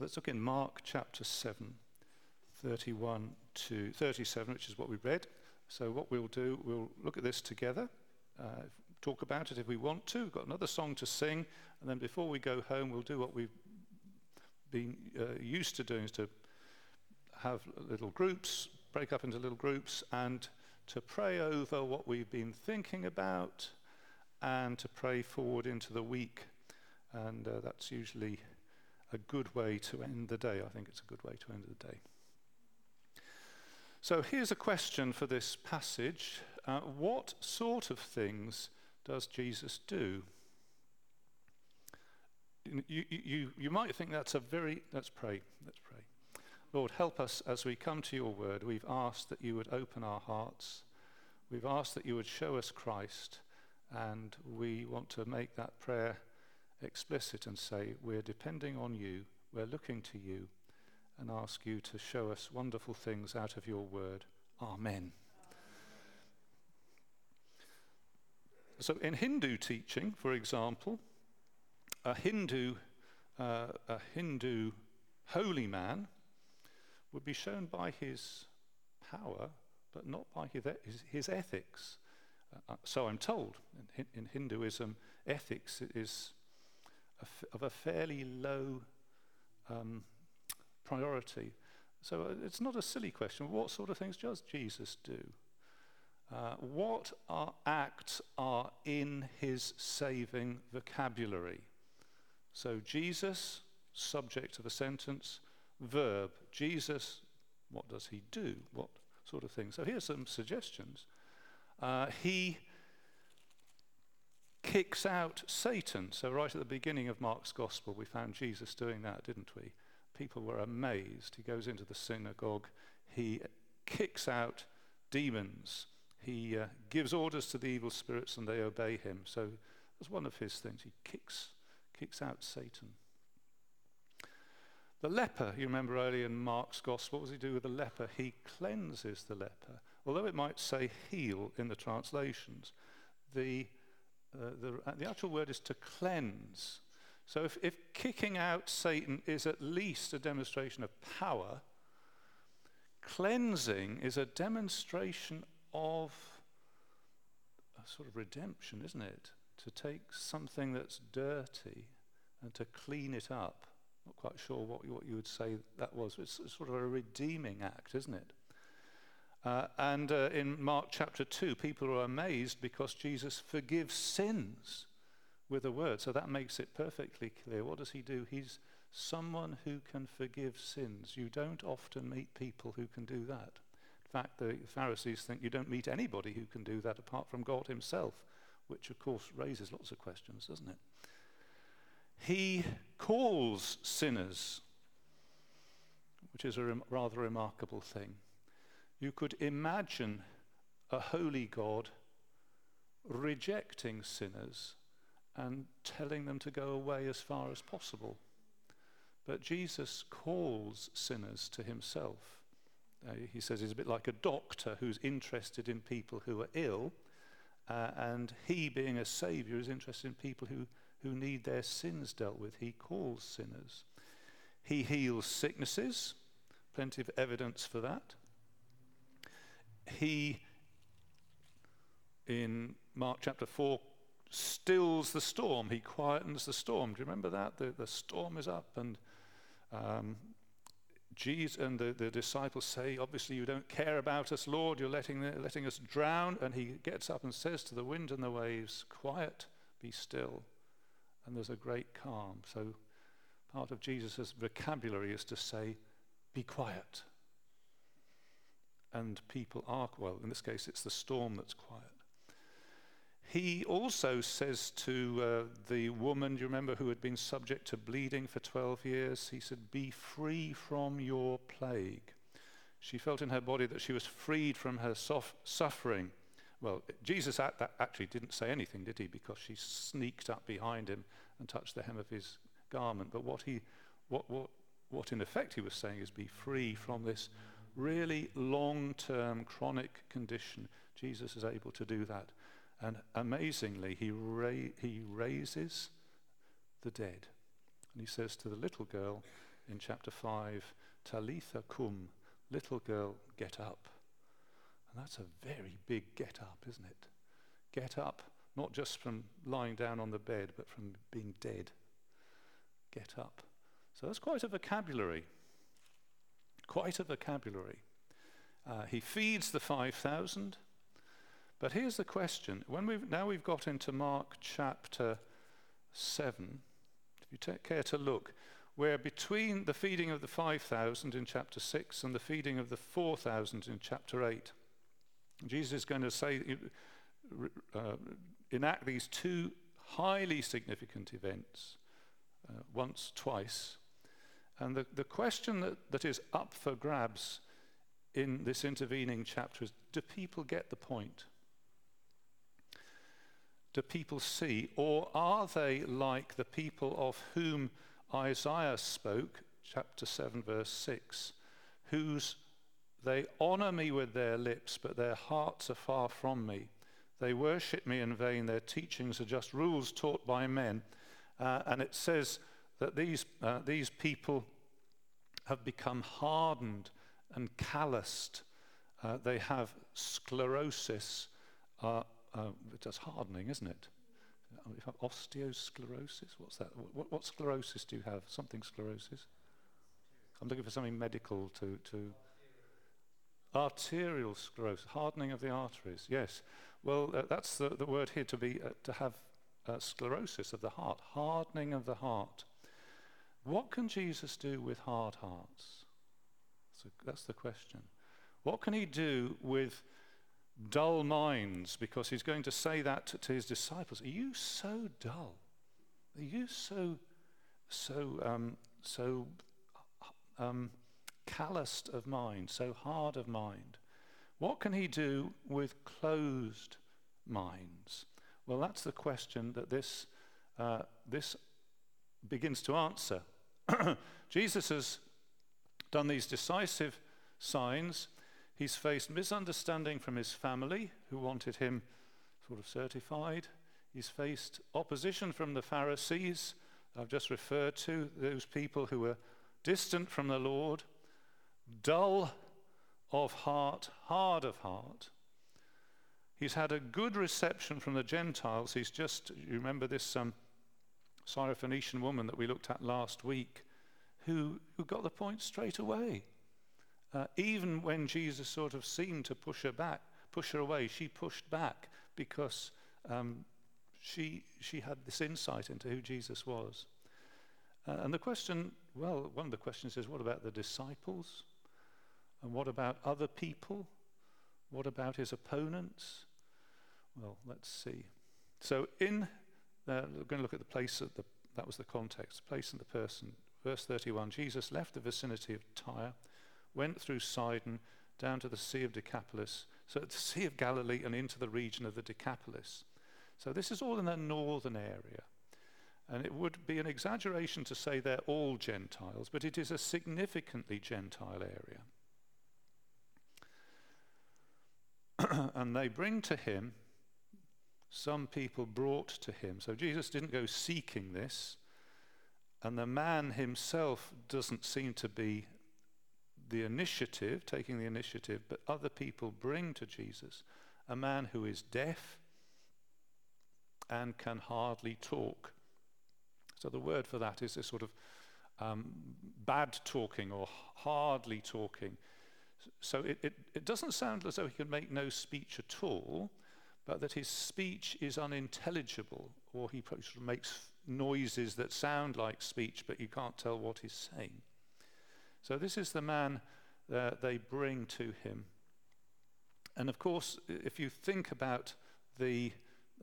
Let's look in Mark chapter 7, 31 to 37, which is what we read. So, what we'll do, we'll look at this together, uh, talk about it if we want to. We've got another song to sing, and then before we go home, we'll do what we've been uh, used to doing is to have little groups, break up into little groups, and to pray over what we've been thinking about and to pray forward into the week. And uh, that's usually a good way to end the day. I think it's a good way to end the day. So here's a question for this passage uh, What sort of things does Jesus do? You, you, you might think that's a very, let's pray, let's pray. Lord, help us as we come to your word. We've asked that you would open our hearts. We've asked that you would show us Christ. And we want to make that prayer explicit and say, We're depending on you, we're looking to you, and ask you to show us wonderful things out of your word. Amen. So, in Hindu teaching, for example, a Hindu, uh, a Hindu holy man would be shown by his power, but not by his, his ethics. Uh, so I'm told. In, in Hinduism, ethics is of a fairly low um, priority. So uh, it's not a silly question. What sort of things does Jesus do? Uh, what are acts are in his saving vocabulary? So Jesus, subject of a sentence, verb. Jesus, what does he do? What sort of thing? So here's some suggestions. Uh, he kicks out Satan. So, right at the beginning of Mark's gospel, we found Jesus doing that, didn't we? People were amazed. He goes into the synagogue, he kicks out demons, he uh, gives orders to the evil spirits, and they obey him. So, that's one of his things. He kicks, kicks out Satan. The leper, you remember earlier in Mark's gospel, what does he do with the leper? He cleanses the leper. Although it might say heal in the translations, the uh, the, uh, the actual word is to cleanse. So if, if kicking out Satan is at least a demonstration of power, cleansing is a demonstration of a sort of redemption, isn't it? To take something that's dirty and to clean it up. Not quite sure what, what you would say that was. It's sort of a redeeming act, isn't it? Uh, and uh, in Mark chapter 2, people are amazed because Jesus forgives sins with a word. So that makes it perfectly clear. What does he do? He's someone who can forgive sins. You don't often meet people who can do that. In fact, the Pharisees think you don't meet anybody who can do that apart from God himself, which of course raises lots of questions, doesn't it? He calls sinners, which is a rem- rather remarkable thing. You could imagine a holy God rejecting sinners and telling them to go away as far as possible. But Jesus calls sinners to himself. Uh, he says he's a bit like a doctor who's interested in people who are ill, uh, and he, being a savior, is interested in people who, who need their sins dealt with. He calls sinners. He heals sicknesses, plenty of evidence for that he, in Mark chapter 4, stills the storm. He quietens the storm. Do you remember that? The, the storm is up, and um, Jesus and the, the disciples say, Obviously, you don't care about us, Lord. You're letting, letting us drown. And he gets up and says to the wind and the waves, Quiet, be still. And there's a great calm. So, part of Jesus' vocabulary is to say, Be quiet and people are, well, in this case, it's the storm that's quiet. He also says to uh, the woman, do you remember, who had been subject to bleeding for 12 years? He said, Be free from your plague. She felt in her body that she was freed from her sof- suffering. Well, Jesus actually didn't say anything, did he? Because she sneaked up behind him and touched the hem of his garment. But what, he, what, what, what in effect he was saying is, Be free from this really long term chronic condition, Jesus is able to do that. And amazingly, he, ra- he raises the dead. And he says to the little girl, in chapter 5, Talitha cum, little girl, get up. And that's a very big get up, isn't it? Get up, not just from lying down on the bed, but from being dead. Get up. So that's quite a vocabulary. Quite a vocabulary. Uh, he feeds the 5,000. But here's the question. When we've, now we've got into Mark chapter 7, if you take care to look, where between the feeding of the 5,000 in chapter 6 and the feeding of the 4,000 in chapter 8, Jesus is going to say, uh, enact these two highly significant events, uh, once, twice. And the, the question that, that is up for grabs in this intervening chapter is do people get the point? Do people see? Or are they like the people of whom Isaiah spoke, chapter 7, verse 6, whose they honor me with their lips, but their hearts are far from me. They worship me in vain. Their teachings are just rules taught by men. Uh, and it says that these, uh, these people have become hardened and calloused. Uh, they have sclerosis. Uh, uh, that's hardening, isn't it? Osteosclerosis? What's that? What, what, sclerosis do you have? Something sclerosis? I'm looking for something medical to. to Arterial sclerosis, hardening of the arteries, yes. Well, uh, that's the, the word here to be uh, to have uh, sclerosis of the heart, hardening of the heart. What can Jesus do with hard hearts? So that's the question. What can he do with dull minds because he's going to say that to, to his disciples. Are you so dull? Are you so, so, um, so um, calloused of mind, so hard of mind? What can he do with closed minds? Well, that's the question that this, uh, this begins to answer. Jesus has done these decisive signs He's faced misunderstanding from his family, who wanted him sort of certified. He's faced opposition from the Pharisees, I've just referred to, those people who were distant from the Lord, dull of heart, hard of heart. He's had a good reception from the Gentiles. He's just, you remember this um, Syrophoenician woman that we looked at last week, who, who got the point straight away. Uh, even when Jesus sort of seemed to push her back, push her away, she pushed back because um, she, she had this insight into who Jesus was. Uh, and the question, well, one of the questions is what about the disciples? And what about other people? What about his opponents? Well, let's see. So, in, uh, we're going to look at the place, at the, that was the context, place and the person. Verse 31 Jesus left the vicinity of Tyre went through Sidon down to the Sea of Decapolis, so the Sea of Galilee and into the region of the Decapolis. So this is all in the northern area. And it would be an exaggeration to say they're all Gentiles, but it is a significantly Gentile area. and they bring to him, some people brought to him. So Jesus didn't go seeking this, and the man himself doesn't seem to be the initiative, taking the initiative, but other people bring to Jesus a man who is deaf and can hardly talk. So the word for that is a sort of um, bad talking or hardly talking. So it, it, it doesn't sound as though he can make no speech at all, but that his speech is unintelligible, or he makes noises that sound like speech, but you can't tell what he's saying. So this is the man they bring to him. And of course, if you think about the,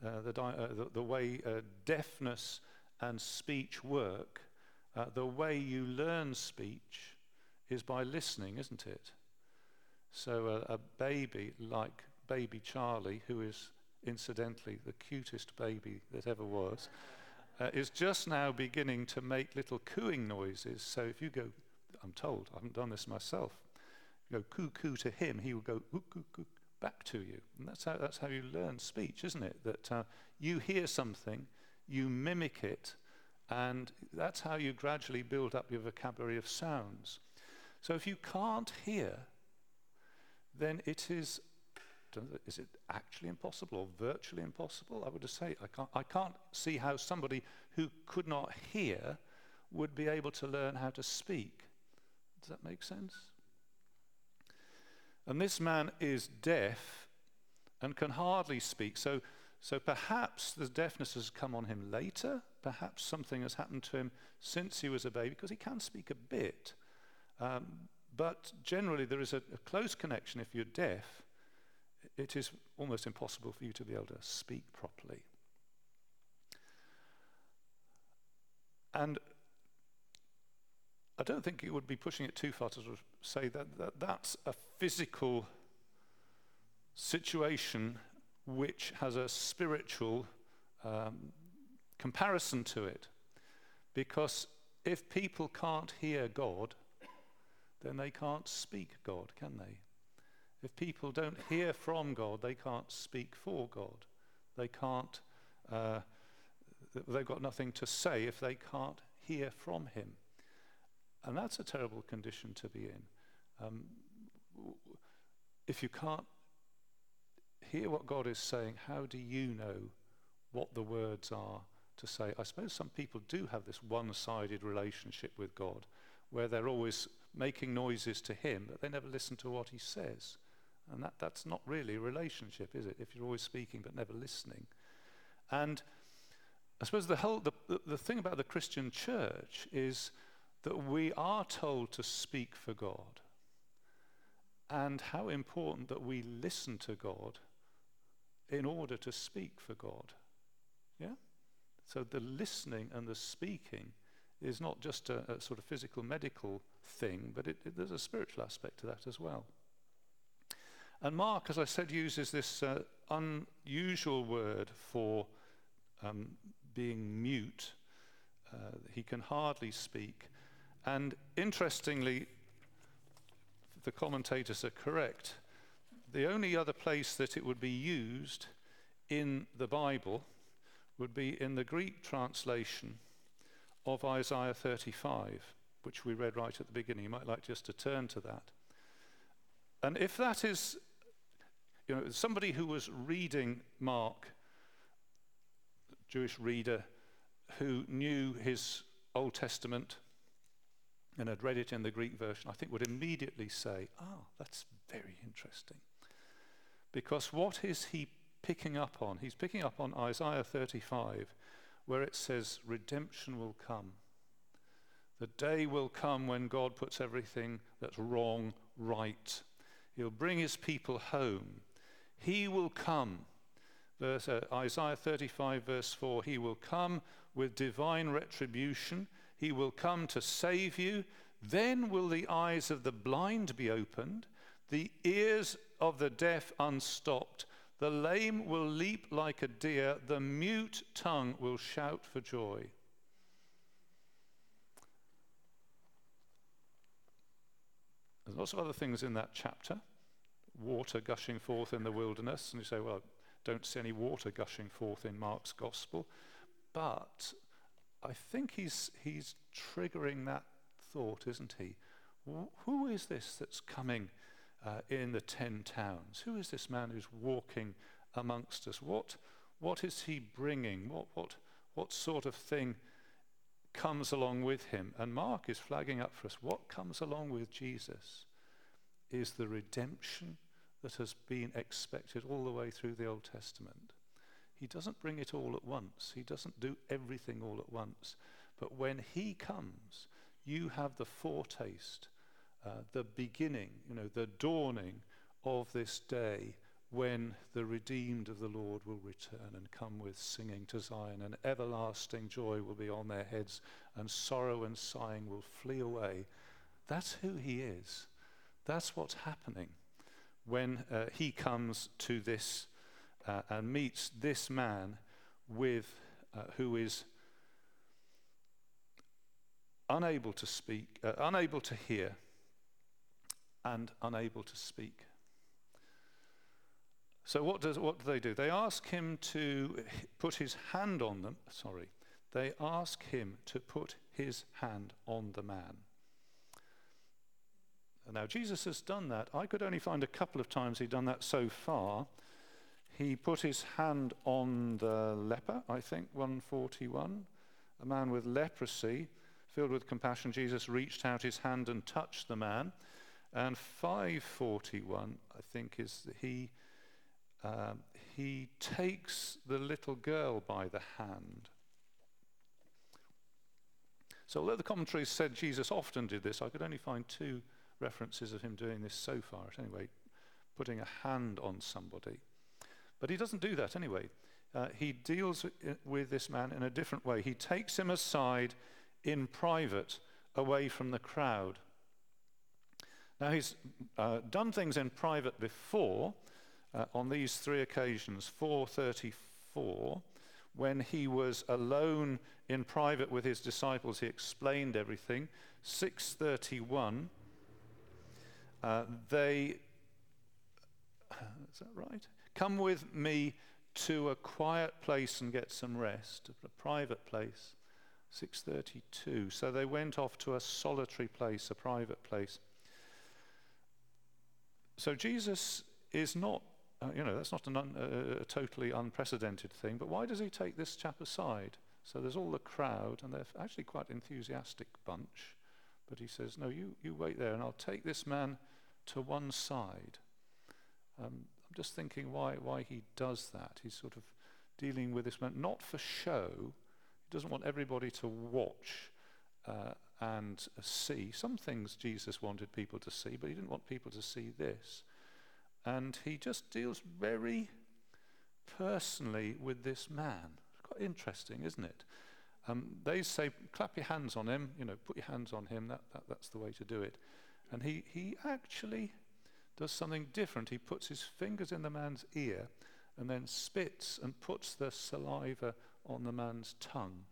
uh, the, uh, the, the, way uh, deafness and speech work, uh, the way you learn speech is by listening, isn't it? So a baby like baby Charlie, who is incidentally the cutest baby that ever was, uh, is just now beginning to make little cooing noises. So if you go I'm told. I haven't done this myself. You go coo coo to him, he will go coo coo back to you. And that's how, that's how you learn speech, isn't it? That uh, you hear something, you mimic it, And that's how you gradually build up your vocabulary of sounds. So if you can't hear, then it is is it actually impossible or virtually impossible? I would just say I can't, I can't see how somebody who could not hear would be able to learn how to speak. Does that make sense? And this man is deaf and can hardly speak. So, so perhaps the deafness has come on him later. Perhaps something has happened to him since he was a baby, because he can speak a bit. Um, but generally, there is a, a close connection if you're deaf it is almost impossible for you to be able to speak properly. And I don't think it would be pushing it too far to sort of say that, that that's a physical situation which has a spiritual um, comparison to it. Because if people can't hear God, then they can't speak God, can they? If people don't hear from God, they can't speak for God. They can't, uh, they've got nothing to say if they can't hear from Him. And that's a terrible condition to be in. Um, if you can't hear what God is saying, how do you know what the words are to say? I suppose some people do have this one sided relationship with God where they're always making noises to Him, but they never listen to what He says. And that, that's not really a relationship, is it? If you're always speaking but never listening. And I suppose the, whole, the, the, thing about the Christian church is that we are told to speak for God. And how important that we listen to God in order to speak for God. Yeah? So the listening and the speaking is not just a, a sort of physical medical thing, but it, it, there's a spiritual aspect to that as well. And Mark, as I said, uses this uh, unusual word for um, being mute. Uh, he can hardly speak. And interestingly, the commentators are correct. The only other place that it would be used in the Bible would be in the Greek translation of Isaiah 35, which we read right at the beginning. You might like just to turn to that. And if that is you know, somebody who was reading Mark, Jewish reader, who knew his Old Testament and had read it in the Greek version, I think would immediately say, ah, that's very interesting. Because what is he picking up on? He's picking up on Isaiah 35, where it says, redemption will come. The day will come when God puts everything that's wrong right. He'll bring his people home. He will come. Verse, uh, Isaiah 35, verse 4 He will come with divine retribution. He will come to save you. Then will the eyes of the blind be opened, the ears of the deaf unstopped. The lame will leap like a deer, the mute tongue will shout for joy. There's lots of other things in that chapter water gushing forth in the wilderness. And you say, well, don't see any water gushing forth in Mark's gospel. But I think he's, he's triggering that thought, isn't he? who is this that's coming uh, in the ten towns? Who is this man who's walking amongst us? What, what is he bringing? What, what, what sort of thing comes along with him? And Mark is flagging up for us what comes along with Jesus is the redemption that has been expected all the way through the Old Testament. He doesn't bring it all at once, He doesn't do everything all at once. But when He comes, you have the foretaste, uh, the beginning, you know, the dawning of this day when the redeemed of the Lord will return and come with singing to Zion, and everlasting joy will be on their heads, and sorrow and sighing will flee away. That's who He is. That's what's happening when uh, he comes to this uh, and meets this man with uh, who is unable to speak, uh, unable to hear, and unable to speak. So what does what do they do? They ask him to put his hand on them. Sorry, they ask him to put his hand on the man. Now, Jesus has done that. I could only find a couple of times he'd done that so far. He put his hand on the leper, I think, 141, a man with leprosy. Filled with compassion, Jesus reached out his hand and touched the man. And 541, I think, is that he, uh, he takes the little girl by the hand. So, although the commentaries said Jesus often did this, I could only find two references of him doing this so far. At anyway, putting a hand on somebody. But he doesn't do that anyway. Uh, he deals with this man in a different way. He takes him aside in private, away from the crowd. Now, he's uh, done things in private before uh, on these three occasions 434, when he was alone in private with his disciples, he explained everything. 631, uh, they, is that right? Come with me to a quiet place and get some rest, a private place. 632. So they went off to a solitary place, a private place. So Jesus is not, uh, you know, that's not un, uh, a totally unprecedented thing, but why does he take this chap aside? So there's all the crowd, and they're actually quite enthusiastic bunch. But he says, No, you, you wait there, and I'll take this man to one side. Um, I'm just thinking why, why he does that. He's sort of dealing with this man, not for show. He doesn't want everybody to watch uh, and see. Some things Jesus wanted people to see, but he didn't want people to see this. And he just deals very personally with this man. Quite interesting, isn't it? Um, they say, clap your hands on him, you know, put your hands on him, that, that, that's the way to do it. And he, he actually does something different. He puts his fingers in the man's ear and then spits and puts the saliva on the man's tongue.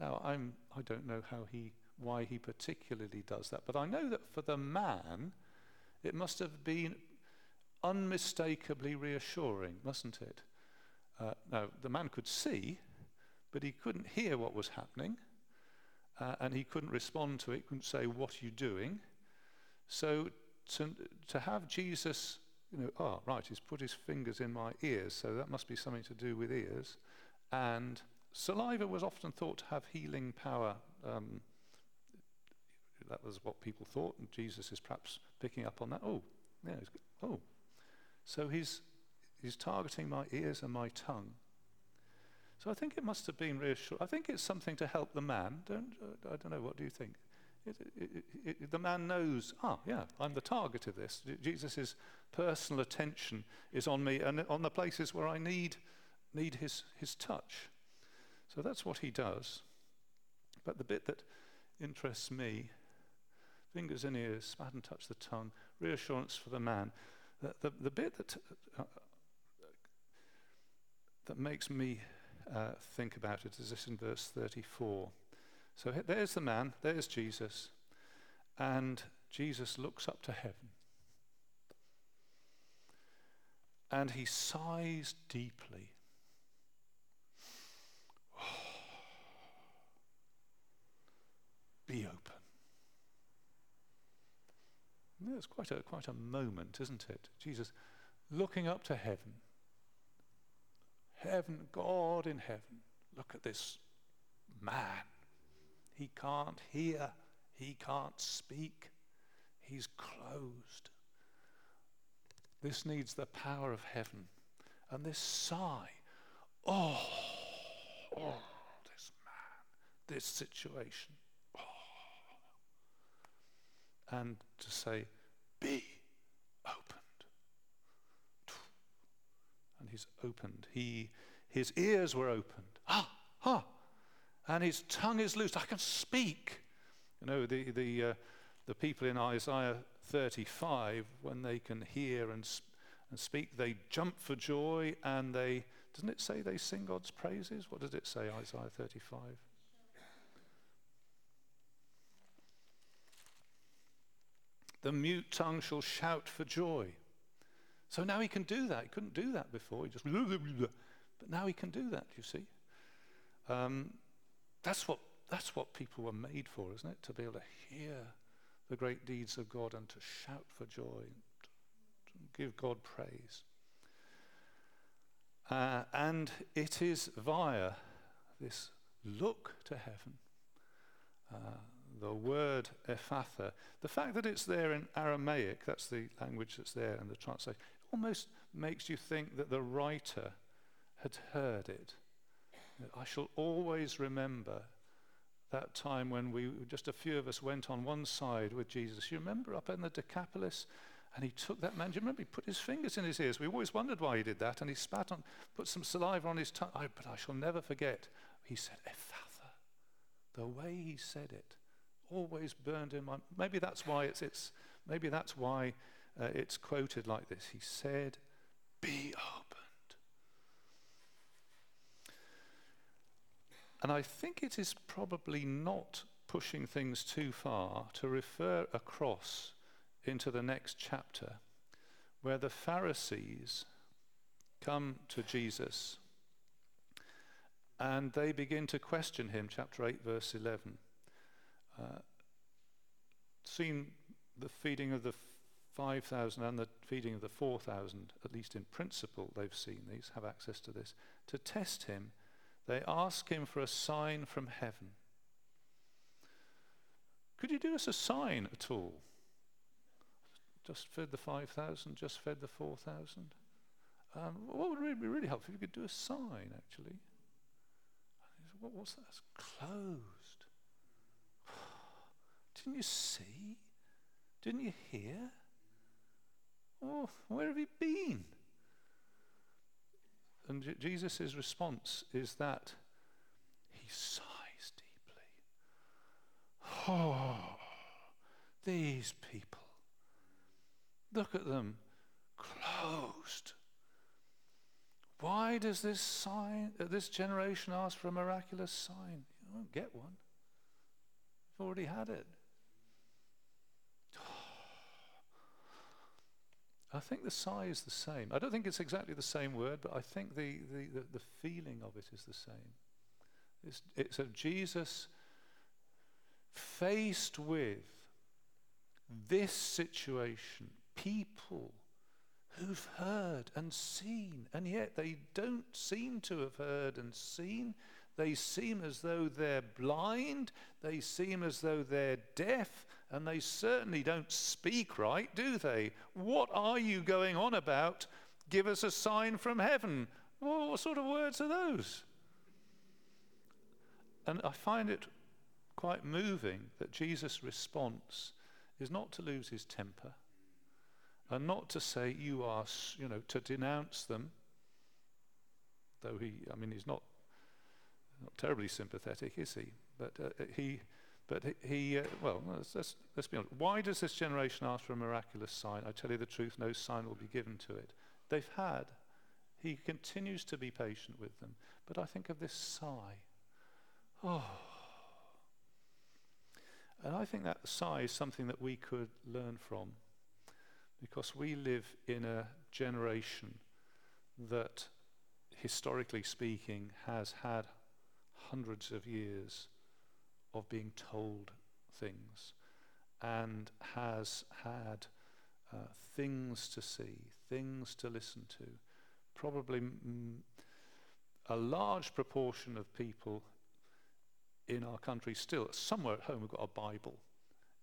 Now, I'm, I don't know how he, why he particularly does that, but I know that for the man, it must have been unmistakably reassuring, mustn't it? Uh, now, the man could see, but he couldn't hear what was happening, uh, and he couldn't respond to it, couldn't say, What are you doing? So to, to have Jesus, you know, oh, right, he's put his fingers in my ears, so that must be something to do with ears, and Saliva was often thought to have healing power. Um, that was what people thought, and Jesus is perhaps picking up on that. Oh, yeah, oh. So he's, he's targeting my ears and my tongue. So I think it must have been reassuring. I think it's something to help the man. Don't, uh, I don't know, what do you think? It, it, it, the man knows, ah, yeah, I'm the target of this. Jesus' personal attention is on me and on the places where I need, need his, his touch. So that's what he does. But the bit that interests me fingers and ears, spat and touch the tongue, reassurance for the man. The, the, the bit that, uh, that makes me uh, think about it is this in verse 34. So there's the man, there's Jesus, and Jesus looks up to heaven. And he sighs deeply be open. It's quite a, quite a moment, isn't it? Jesus looking up to heaven. Heaven, God in heaven. Look at this man. He can't hear, he can't speak, he's closed. This needs the power of heaven. And this sigh, oh, oh, this man, this situation oh. and to say, Be opened. And he's opened. He, his ears were opened. Ah, ah. And his tongue is loosed. I can speak. You know, the, the, uh, the people in Isaiah 35, when they can hear and, and speak, they jump for joy and they, doesn't it say they sing God's praises? What does it say, Isaiah 35? The mute tongue shall shout for joy. So now he can do that. He couldn't do that before. He just, but now he can do that, you see. Um, that's, what, that's what people were made for, isn't it? To be able to hear the great deeds of God and to shout for joy, to give God praise. Uh, and it is via this look to heaven, uh, the word Ephphatha, the fact that it's there in Aramaic, that's the language that's there in the translation, almost makes you think that the writer had heard it. I shall always remember that time when we, just a few of us, went on one side with Jesus. You remember up in the Decapolis? And he took that man, do you remember? He put his fingers in his ears. We always wondered why he did that. And he spat on, put some saliva on his tongue. I, but I shall never forget. He said, Ephphatha. The way he said it always burned in my. Maybe that's why it's. it's maybe that's why uh, it's quoted like this. He said, "Be opened." And I think it is probably not pushing things too far to refer across into the next chapter where the Pharisees come to Jesus and they begin to question him, chapter 8, verse 11. Uh, seen the feeding of the 5,000 and the feeding of the 4,000, at least in principle, they've seen these, have access to this. To test him, they ask him for a sign from heaven. Could you do us a sign at all? Just fed the 5,000, just fed the 4,000? Um, what would really be really helpful if you could do a sign, actually? What, what's that? It's closed. Didn't you see? Didn't you hear? Oh, where have you been? And J- Jesus' response is that he sighs deeply. Oh, these people. Look at them, closed. Why does this sign, uh, this generation ask for a miraculous sign? You won't get one. You've already had it. I think the sigh is the same. I don't think it's exactly the same word, but I think the, the, the, the feeling of it is the same. It's, it's of Jesus faced with this situation, people who've heard and seen, and yet they don't seem to have heard and seen. They seem as though they're blind, they seem as though they're deaf, and they certainly don't speak right, do they? What are you going on about? Give us a sign from heaven. Well, what sort of words are those? And I find it quite moving that Jesus' response is not to lose his temper and not to say you are, you know, to denounce them, though he, I mean, he's not, not terribly sympathetic, is he? But uh, he, but he, uh, well, let's, let's, let's, be honest. Why does this generation ask for a miraculous sign? I tell you the truth, no sign will be given to it. They've had. He continues to be patient with them. But I think of this sigh. Oh. And I think that sigh is something that we could learn from because we live in a generation that, historically speaking, has had hundreds of years of being told things and has had uh, things to see, things to listen to. Probably a large proportion of people in our country still, somewhere at home, have got a Bible.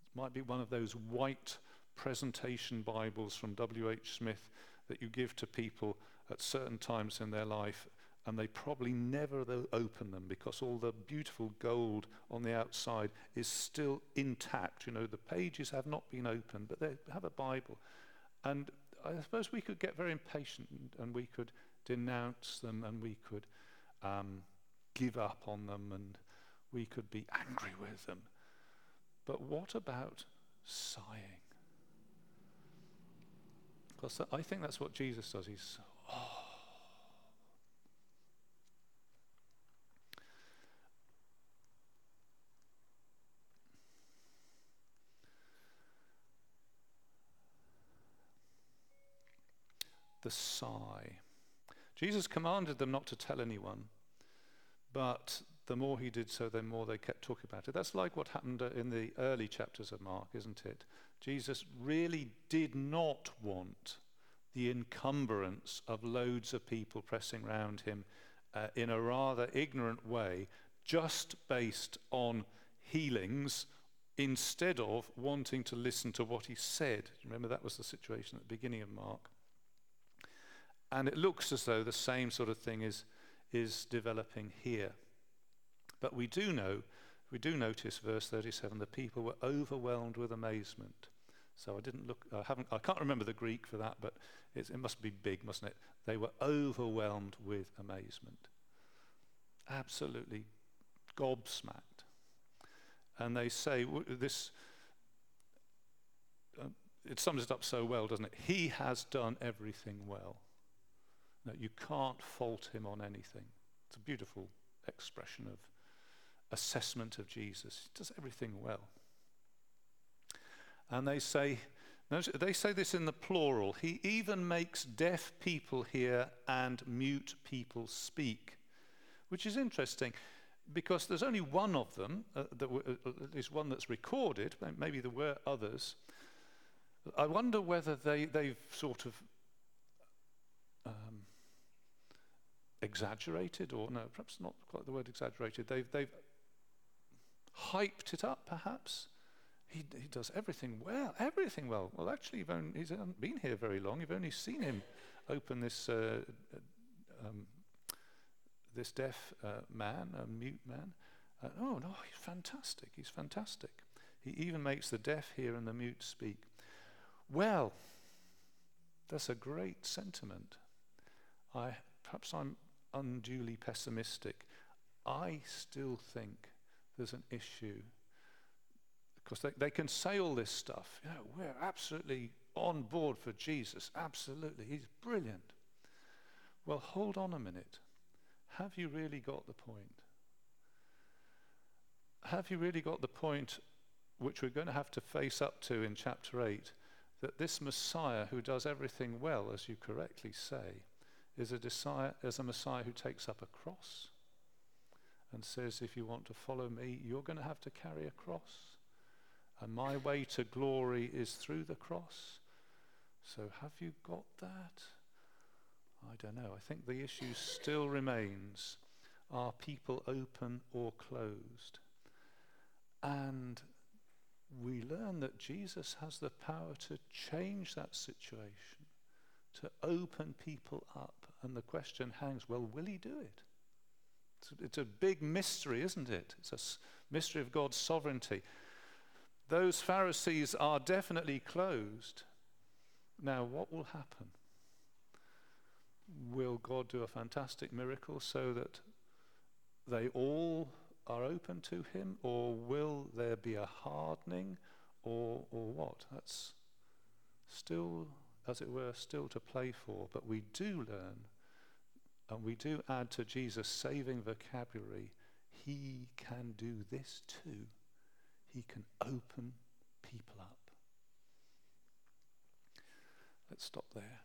It might be one of those white presentation Bibles from W.H. Smith that you give to people at certain times in their life, and they probably never open them because all the beautiful gold on the outside is still intact. You know, the pages have not been opened, but they have a Bible. And I suppose we could get very impatient and we could denounce them and we could um, give up on them and we could be angry with them. But what about sighing? Because I think that's what Jesus does. He's, The sigh. Jesus commanded them not to tell anyone, but the more he did so, the more they kept talking about it. That's like what happened in the early chapters of Mark, isn't it? Jesus really did not want the encumbrance of loads of people pressing around him uh, in a rather ignorant way, just based on healings instead of wanting to listen to what he said. Remember, that was the situation at the beginning of Mark. And it looks as though the same sort of thing is, is developing here. But we do know, we do notice, verse 37, the people were overwhelmed with amazement. So I didn't look, I haven't, I can't remember the Greek for that, but it must be big, mustn't it? They were overwhelmed with amazement. Absolutely gobsmacked. And they say, this, uh, it sums it up so well, doesn't it? He has done everything well. You can't fault him on anything. It's a beautiful expression of assessment of Jesus. He does everything well. And they say, they say this in the plural. He even makes deaf people hear and mute people speak, which is interesting because there's only one of them, uh, that w- uh, at least one that's recorded, maybe there were others. I wonder whether they, they've sort of exaggerated, or no, perhaps not quite the word exaggerated. They've, they've hyped it up, perhaps. He, he does everything well, everything well. Well, actually, you've only, he's hasn't been here very long. You've only seen him open this uh, um, this deaf uh, man, a mute man. Uh, oh, no, he's fantastic. He's fantastic. He even makes the deaf hear and the mute speak. Well, that's a great sentiment. I, perhaps I'm unduly pessimistic. I still think there's an issue because they, they can say all this stuff. You know, we're absolutely on board for Jesus. Absolutely. He's brilliant. Well, hold on a minute. Have you really got the point? Have you really got the point which we're going to have to face up to in chapter 8 that this Messiah who does everything well, as you correctly say, is a, desire, is a Messiah who takes up a cross and says, If you want to follow me, you're going to have to carry a cross. And my way to glory is through the cross. So have you got that? I don't know. I think the issue still remains are people open or closed? And we learn that Jesus has the power to change that situation, to open people up. And the question hangs well, will he do it? It's a, it's a big mystery, isn't it? It's a mystery of God's sovereignty. Those Pharisees are definitely closed. Now, what will happen? will God do a fantastic miracle so that they all are open to him or will there be a hardening or or what that's still as it were still to play for but we do learn and we do add to Jesus saving vocabulary he can do this too. He can open people up. Let's stop there